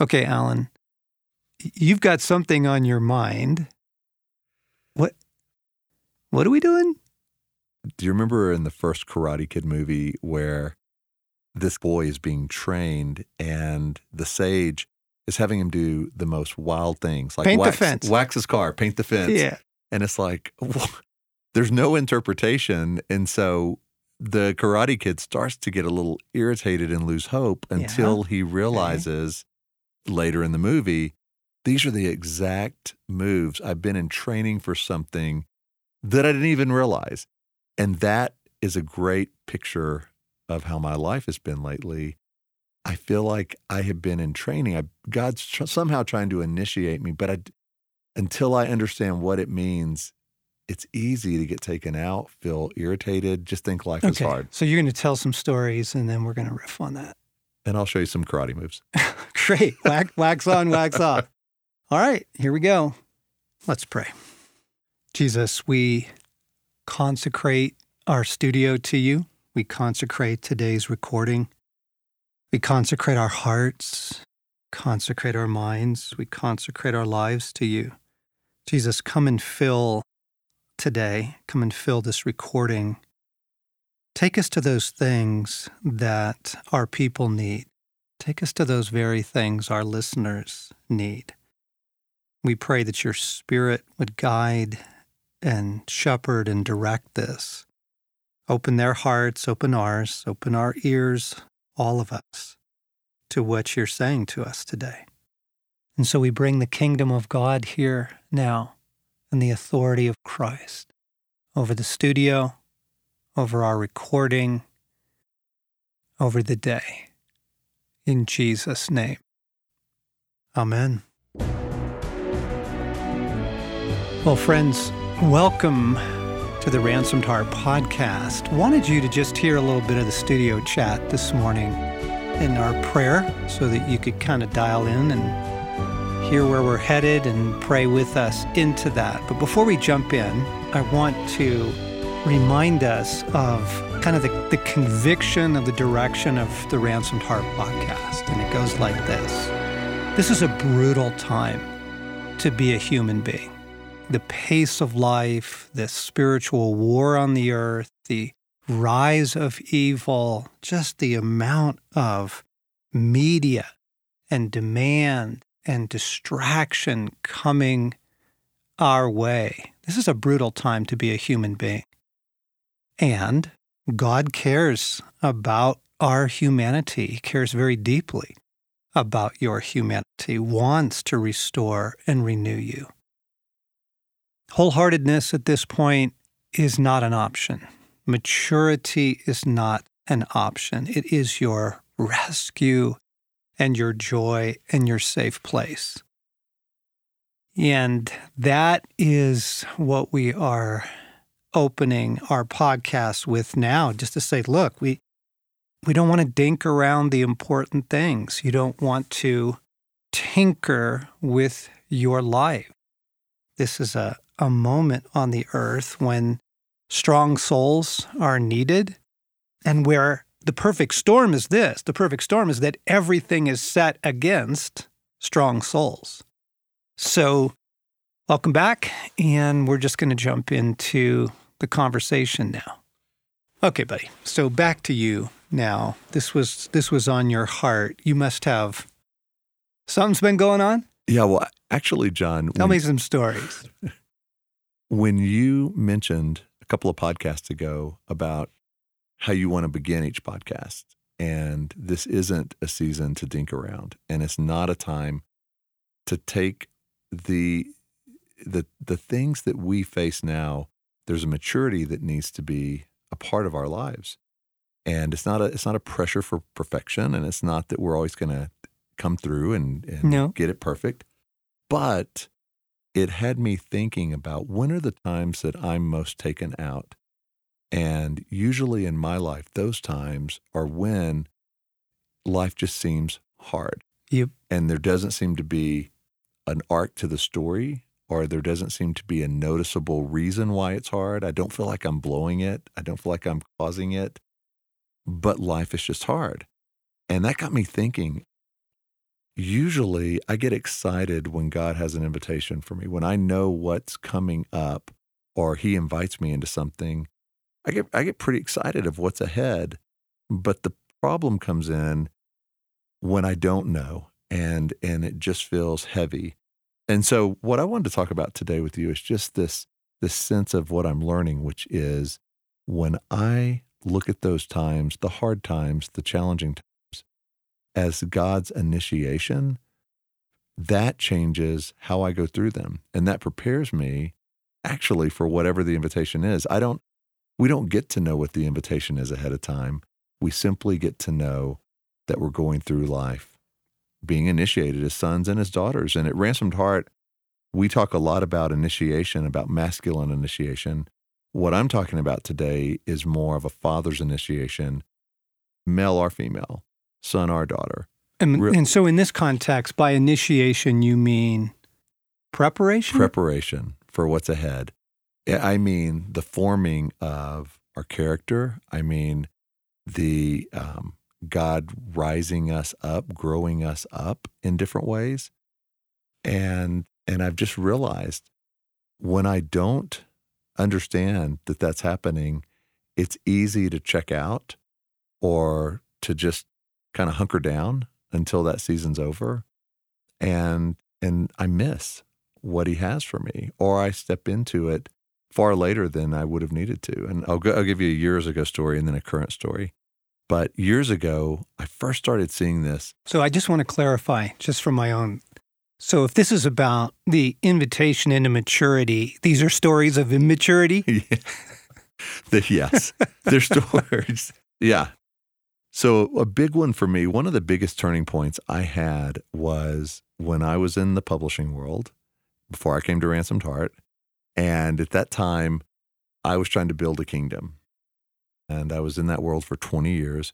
Okay, Alan, you've got something on your mind. What? What are we doing? Do you remember in the first Karate Kid movie where this boy is being trained and the sage is having him do the most wild things like Paint the wax, fence. wax his car, paint the fence. Yeah. And it's like, there's no interpretation. And so the Karate Kid starts to get a little irritated and lose hope Yeah. until he realizes later in the movie, these are the exact moves. I've been in training for something that I didn't even realize. And that is a great picture of how my life has been lately. I feel like I have been in training. I, God's tr- somehow trying to initiate me, but I, until I understand what it means, it's easy to get taken out, feel irritated, just think life is Okay. hard. So you're going to tell some stories and then we're going to riff on that. And I'll show you some karate moves. Great. Wax, wax on, wax off. All right, here we go. Let's pray. Jesus, we consecrate our studio to you. We consecrate today's recording. We consecrate our hearts, consecrate our minds. We consecrate our lives to you. Jesus, come and fill today. Come and fill this recording. Take us to those things that our people need. Take us to those very things our listeners need. We pray that your spirit would guide and shepherd and direct this. Open their hearts, open ours, open our ears, all of us, to what you're saying to us today. And so we bring the kingdom of God here now and the authority of Christ over the studio, over our recording, over the day. In Jesus' name. Amen. Well, friends, welcome to the Ransomed Heart podcast. Wanted you to just hear a little bit of the studio chat this morning in our prayer so that you could kind of dial in and hear where we're headed and pray with us into that. But before we jump in, I want to remind us of kind of the, the conviction of the direction of the Ransomed Heart podcast. And it goes like this This is a brutal time to be a human being. The pace of life, the spiritual war on the earth, the rise of evil, just the amount of media and demand and distraction coming our way. This is a brutal time to be a human being. And God cares about our humanity. He cares very deeply about your humanity, wants to restore and renew you. Wholeheartedness at this point is not an option. Maturity is not an option. It is your rescue and your joy and your safe place. And that is what we are opening our podcast with now, just to say, look, we we don't want to dink around the important things. You don't want to tinker with your life. This is a, a moment on the earth when strong souls are needed and where the perfect storm is this the perfect storm is that everything is set against strong souls. So, welcome back. And we're just going to jump into the conversation now. Okay, buddy. So, back to you now. This was this was on your heart. You must have something's been going on. Yeah, well, actually, John, Tell when, me some stories. when you mentioned a couple of podcasts ago about how you want to begin each podcast, and this isn't a season to dink around, and it's not a time to take the the the things that we face now. There's a maturity that needs to be a part of our lives, and it's not a it's not a pressure for perfection, and it's not that we're always going to come through and, and No. get it perfect, but it had me thinking about when are the times that I'm most taken out. And usually in my life, those times are when life just seems hard. Yep. And there doesn't seem to be an arc to the story, or there doesn't seem to be a noticeable reason why it's hard. I don't feel like I'm blowing it. I don't feel like I'm causing it, but life is just hard. And that got me thinking usually I get excited when God has an invitation for me. When I know what's coming up or he invites me into something, I get I get pretty excited of what's ahead. But the problem comes in when I don't know and and it just feels heavy. And so what I wanted to talk about today with you is just this this sense of what I'm learning, which is when I look at those times, the hard times, the challenging times, as God's initiation, that changes how I go through them. And that prepares me actually for whatever the invitation is. I don't, we don't get to know what the invitation is ahead of time. We simply get to know that we're going through life, being initiated as sons and as daughters. And at Ransomed Heart, we talk a lot about initiation, about masculine initiation. What I'm talking about today is more of a father's initiation, male or female, son or daughter. And, and so, in this context, by initiation, you mean preparation? Preparation for what's ahead. I mean the forming of our character. I mean the um, God rising us up, growing us up in different ways. And and I've just realized when I don't understand that that's happening, it's easy to check out or to just kind of hunker down until that season's over. And and I miss what he has for me, or I step into it far later than I would have needed to. And I'll, go, I'll give you a years ago story and then a current story. But years ago, I first started seeing this. So I just want to clarify, just from my own so, if this is about the invitation into maturity, these are stories of immaturity? yeah. the, yes, they're stories. Yeah. So, a big one for me, one of the biggest turning points I had was when I was in the publishing world before I came to Ransomed Heart. And at that time, I was trying to build a kingdom. And I was in that world for 20 years.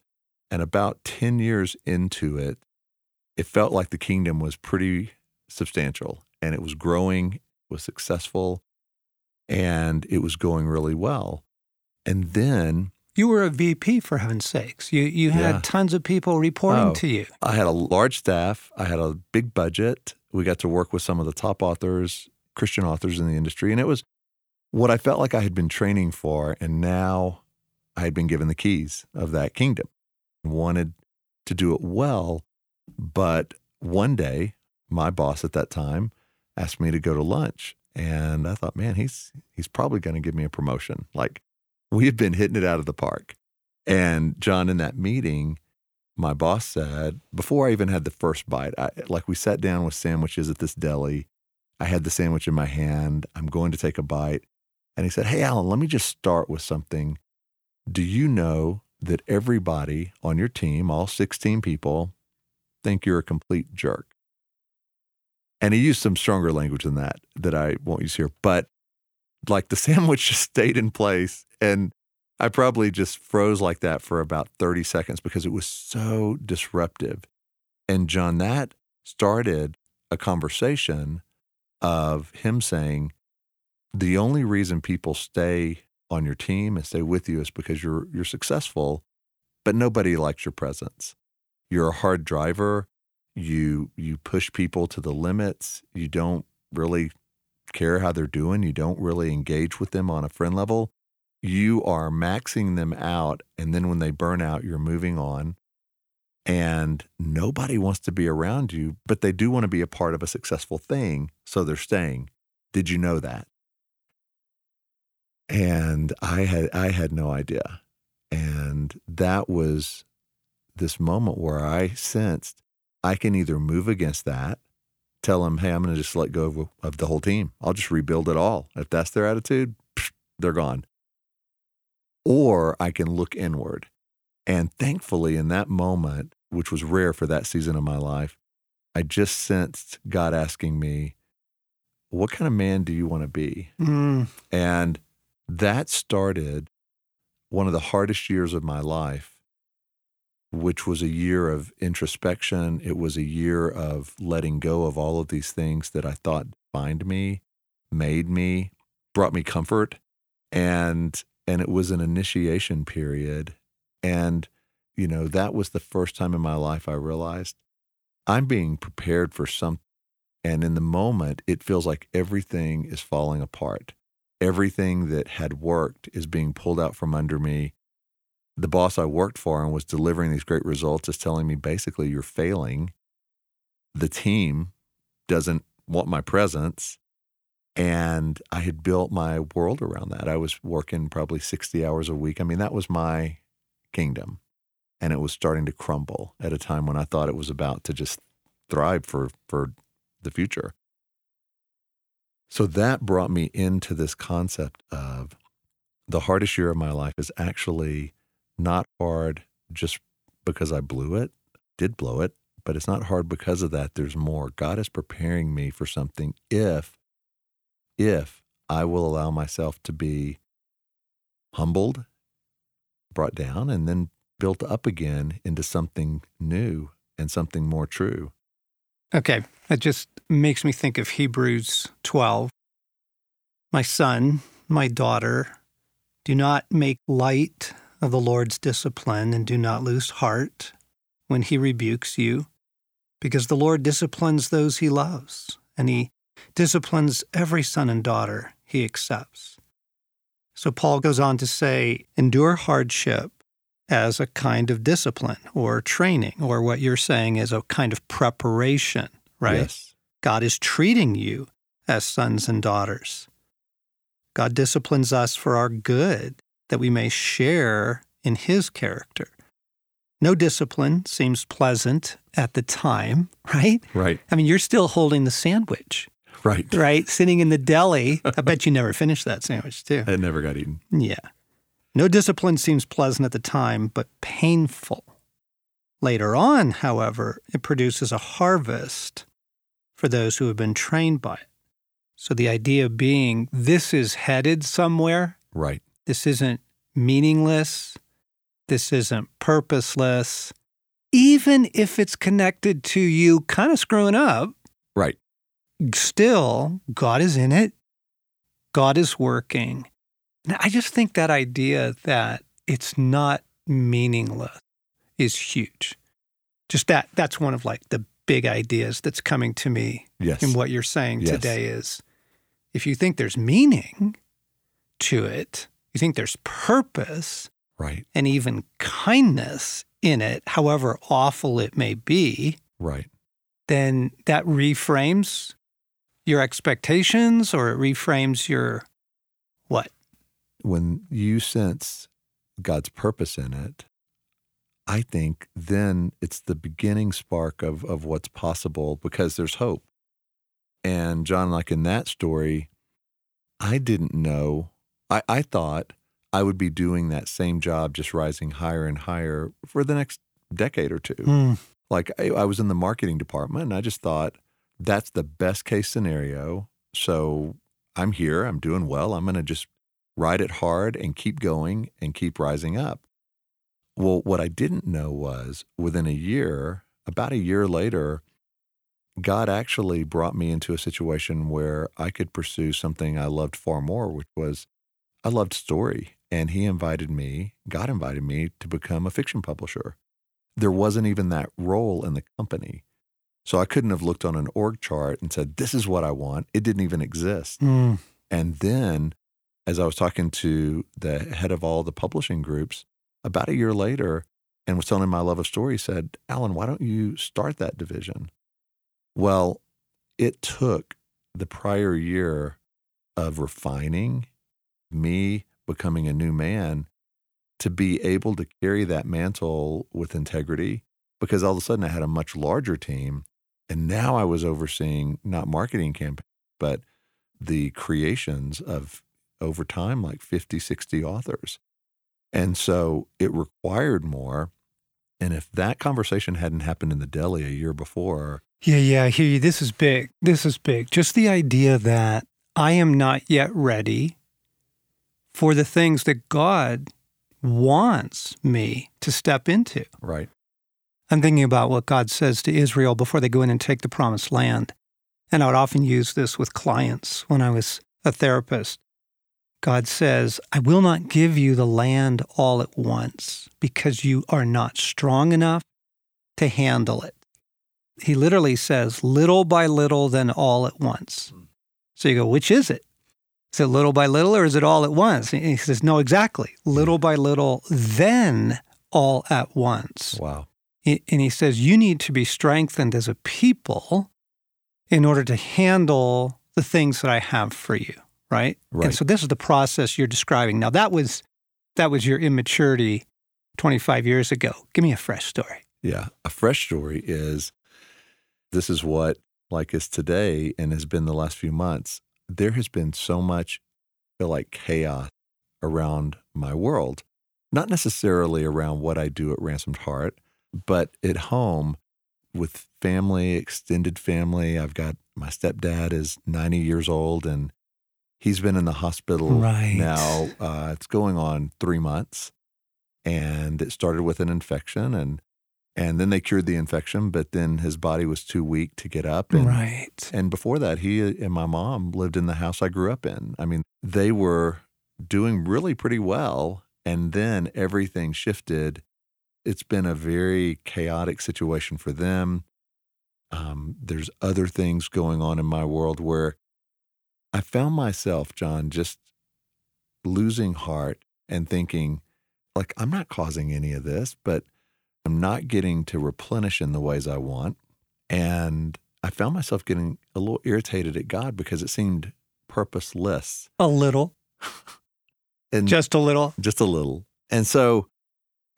And about 10 years into it, it felt like the kingdom was pretty substantial and it was growing, was successful, and it was going really well. And then you were a VP for heaven's sakes. You you had yeah. tons of people reporting oh, to you. I had a large staff. I had a big budget. We got to work with some of the top authors, Christian authors in the industry, and it was what I felt like I had been training for, and now I had been given the keys of that kingdom. Wanted to do it well, but one day my boss at that time asked me to go to lunch. And I thought, man, he's he's probably going to give me a promotion. Like we have been hitting it out of the park. And John, in that meeting, my boss said, before I even had the first bite, I, like we sat down with sandwiches at this deli. I had the sandwich in my hand. I'm going to take a bite. And he said, Hey, Alan, let me just start with something. Do you know that everybody on your team, all 16 people, think you're a complete jerk? And he used some stronger language than that that I won't use here. But like the sandwich just stayed in place. And I probably just froze like that for about 30 seconds because it was so disruptive. And John, that started a conversation of him saying, the only reason people stay on your team and stay with you is because you're you're successful, but nobody likes your presence. You're a hard driver. You you push people to the limits. You don't really care how they're doing. You don't really engage with them on a friend level. You are maxing them out and then when they burn out you're moving on. And nobody wants to be around you but they do want to be a part of a successful thing so they're staying. Did you know that and i had i had no idea and that was this moment where i sensed I can either move against that, tell them, hey, I'm going to just let go of, of, the whole team. I'll just rebuild it all. If that's their attitude, they're gone. Or I can look inward. And thankfully, in that moment, which was rare for that season of my life, I just sensed God asking me, What kind of man do you want to be? Mm. And that started one of the hardest years of my life which was a year of introspection. It was a year of letting go of all of these things that I thought defined me, made me, brought me comfort. And and it was an initiation period. And, you know, that was the first time in my life I realized I'm being prepared for something. And in the moment, it feels like everything is falling apart. Everything that had worked is being pulled out from under me. The boss I worked for and was delivering these great results is telling me basically, you're failing. The team doesn't want my presence. And I had built my world around that. I was working probably 60 hours a week. I mean, that was my kingdom. And it was starting to crumble at a time when I thought it was about to just thrive for, for the future. So that brought me into this concept of the hardest year of my life is actually not hard just because I blew it, did blow it, but it's not hard because of that. There's more. God is preparing me for something if if I will allow myself to be humbled, brought down, and then built up again into something new and something more true. Okay, that just makes me think of Hebrews 12. My son, my daughter, do not make light of the Lord's discipline and do not lose heart when he rebukes you, because the Lord disciplines those he loves, and he disciplines every son and daughter he accepts. So Paul goes on to say, endure hardship as a kind of discipline or training, or what you're saying is a kind of preparation, right? Yes. God is treating you as sons and daughters. God disciplines us for our good, that we may share in his character. No discipline seems pleasant at the time, right? Right. I mean, you're still holding the sandwich. Right. Right. Sitting in the deli. I bet you never finished that sandwich, too. It never got eaten. Yeah. No discipline seems pleasant at the time, but painful. Later on, however, it produces a harvest for those who have been trained by it. So the idea being this is headed somewhere. Right. This isn't meaningless. This isn't purposeless. Even if it's connected to you kind of screwing up, Right. still, God is in it. God is working. I just think that idea that it's not meaningless is huge. Just that, that's one of like the big ideas that's coming to me Yes. in what you're saying Yes. today is if you think there's meaning to it, you think there's purpose Right. and even kindness in it, however awful it may be, Right. then that reframes your expectations or it reframes your what? When you sense God's purpose in it, I think then it's the beginning spark of, of what's possible because there's hope. And John, like in that story, I didn't know. I, I thought I would be doing that same job, just rising higher and higher for the next decade or two. Mm, like I, I was in the marketing department and I just thought that's the best case scenario. So I'm here, I'm doing well. I'm going to just ride it hard and keep going and keep rising up. Well, what I didn't know was within a year, about a year later, God actually brought me into a situation where I could pursue something I loved far more, which was I loved story. And He invited me, God invited me to become a fiction publisher there wasn't even that role in the company. So I couldn't have looked on an org chart and said, This is what I want. It didn't even exist. mm, And then, as I was talking to the head of all the publishing groups, about a year later, and was telling him my love of story, said, Alan, why don't you start that division? Well, it took the prior year of refining, me becoming a new man, to be able to carry that mantle with integrity because all of a sudden I had a much larger team. And now I was overseeing not marketing campaigns, but the creations of over time like 50, 60 authors. And so it required more. And if that conversation hadn't happened in the deli a year before, Yeah, yeah, I hear you. This is big. This is big. Just the idea that I am not yet ready for the things that God wants me to step into. right, I'm thinking about what God says to Israel before they go in and take the promised land. And I would often use this with clients when I was a therapist. God says, I will not give you the land all at once because you are not strong enough to handle it. he literally says, little by little, then all at once. So you go, which is it? Is it little by little or is it all at once? And he says, no, exactly. Little by little, then all at once. Wow. And he says, you need to be strengthened as a people in order to handle the things that I have for you. Right. Right. And so this is the process you're describing. Now that was that was your immaturity 25 years ago. Give me a fresh story. Yeah. A fresh story is this is what like is today and has been the last few months. There has been so much feel like chaos around my world. Not necessarily around what I do at Ransomed Heart, but at home with family, extended family. I've got my stepdad is 90 years old and he's been in the hospital Right. now. Uh, it's going on three months, and it started with an infection, and and then they cured the infection, but then his body was too weak to get up. And, right. and before that, he and my mom lived in the house I grew up in. I mean, they were doing really pretty well, and then everything shifted. It's been a very chaotic situation for them. Um, there's other things going on in my world where I found myself, John, just losing heart and thinking, like, I'm not causing any of this, but I'm not getting to replenish in the ways I want. And I found myself getting a little irritated at God because it seemed purposeless A little, and just a little. just a little. And so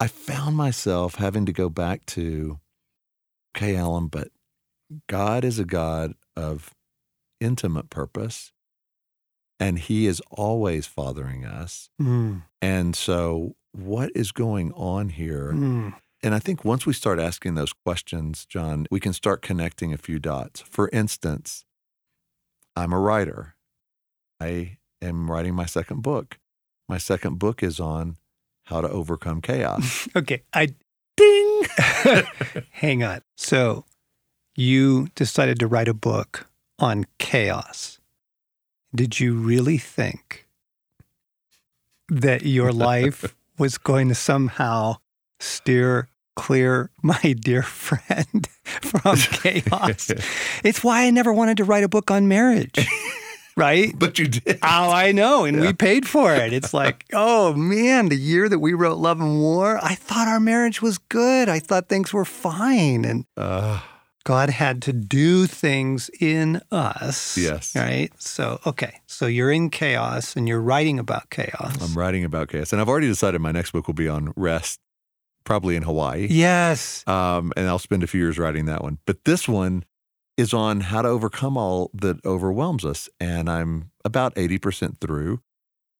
I found myself having to go back to, okay, Alan, but God is a God of intimate purpose, and He is always fathering us. Mm, And so, what is going on here? mm. And I think once we start asking those questions, John, we can start connecting a few dots. For instance, I'm a writer. I am writing my second book. My second book is on how to overcome chaos. Okay, I Ding! hang on. So, you decided to write a book on chaos. Did you really think that your life was going to somehow steer clear, my dear friend, from chaos? it's why I never wanted to write a book on marriage, right? but you did. Oh, I know. And Yeah. we paid for it. It's like, oh man, the year that we wrote Love and War, I thought our marriage was good. I thought things were fine. And Uh, God had to do things in us. Yes. Right. So, okay. So you're in chaos and you're writing about chaos. I'm writing about chaos. And I've already decided my next book will be on rest, probably in Hawaii. yes. Um, and I'll spend a few years writing that one. But this one is on how to overcome all that overwhelms us. And I'm about 80% through.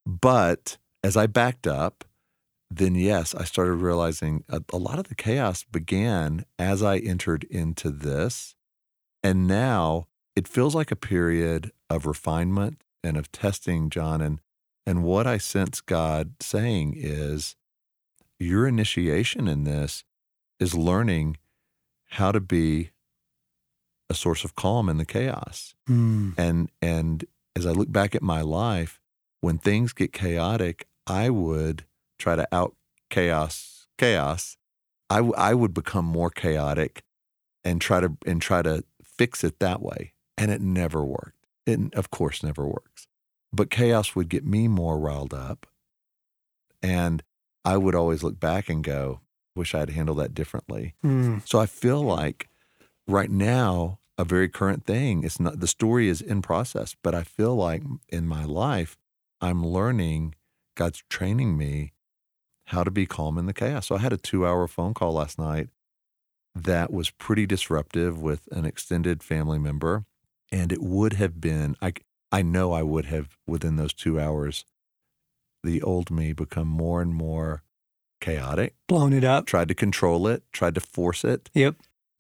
But as I backed up, then yes, I started realizing a, a lot of the chaos began as I entered into this. And now it feels like a period of refinement and of testing, John. And, and what I sense God saying is your initiation in this is learning how to be a source of calm in the chaos. Mm. And and as I look back at my life, when things get chaotic, I would try to out chaos chaos. I, w- I would become more chaotic and try to and try to fix it that way. And it never worked. It of course never works. But chaos would get me more riled up. And I would always look back and go, wish I had handled that differently. Mm. So I feel like right now, a very current thing. It's not the story is in process, but I feel like in my life, I'm learning. God's training me how to be calm in the chaos. So I had a two-hour phone call last night that was pretty disruptive with an extended family member, and it would have been. I I know I would have within those two hours. The old me become more and more chaotic Blown it up. tried to control it, tried to force it. Yep.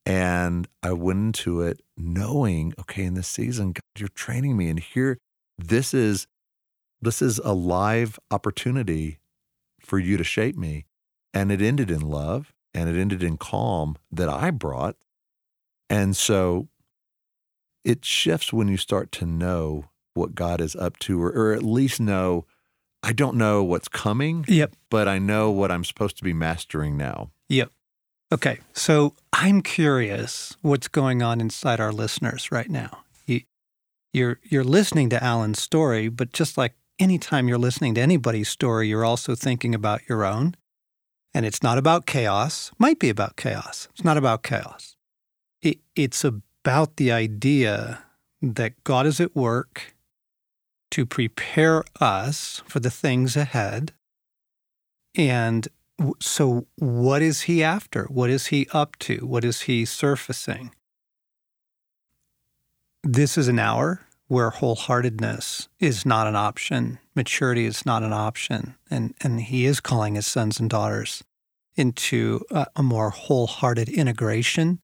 And I went into it knowing, okay, in this season, God, you're training me. And here, this is this is a live opportunity for you to shape me. And it ended in love and it ended in calm that I brought. And so it shifts when you start to know what God is up to, or, or at least know, I don't know what's coming, Yep. but I know what I'm supposed to be mastering now. Yep. Okay. So I'm curious what's going on inside our listeners right now. You, you're you're listening to Alan's story, but just like anytime you're listening to anybody's story, you're also thinking about your own. And it's not about chaos. Might be about chaos. It's not about chaos. It, it's about the idea that God is at work to prepare us for the things ahead. And so, what is he after? What is he up to? What is he surfacing? This is an hour where wholeheartedness is not an option, maturity is not an option. And, and he is calling his sons and daughters into a, a more wholehearted integration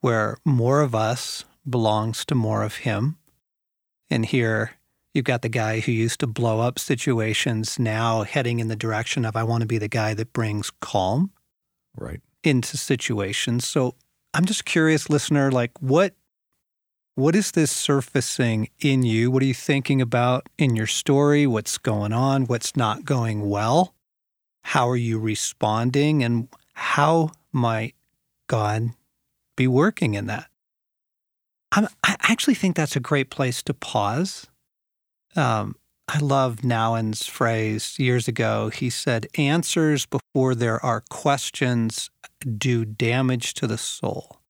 where more of us belongs to more of him. And here you've got the guy who used to blow up situations now heading in the direction of I want to be the guy that brings calm right into situations. So I'm just curious listener like what what is this surfacing in you? What are you thinking about in your story? What's going on? What's not going well? How are you responding? And how might God be working in that? I'm, i actually think that's a great place to pause. Um, I love Nouwen's phrase years ago. He said, Answers before there are questions do damage to the soul.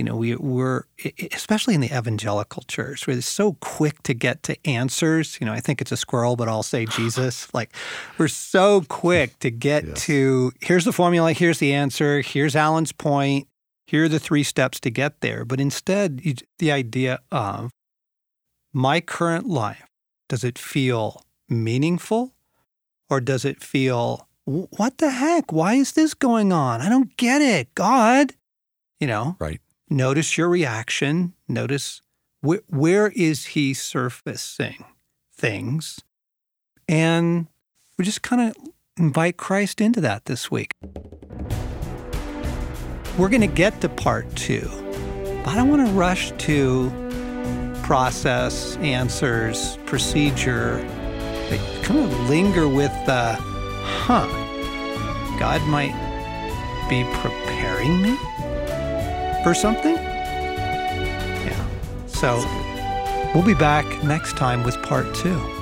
You know, we, we're, especially in the evangelical church, we're so quick to get to answers. You know, I think it's a squirrel, but I'll say Jesus. Like, we're so quick to get yes. to here's the formula, here's the answer, here's Alan's point, here are the three steps to get there. But instead, the idea of my current life, does it feel meaningful or does it feel, what the heck? Why is this going on? I don't get it. God, you know? Right. Notice your reaction. Notice wh- where is he surfacing things? And we just kind of invite Christ into that this week. We're going to get to part two, but I don't want to rush to process, answers, procedure. They kind of linger with the, huh, God might be preparing me for something? Yeah. So we'll be back next time with part two.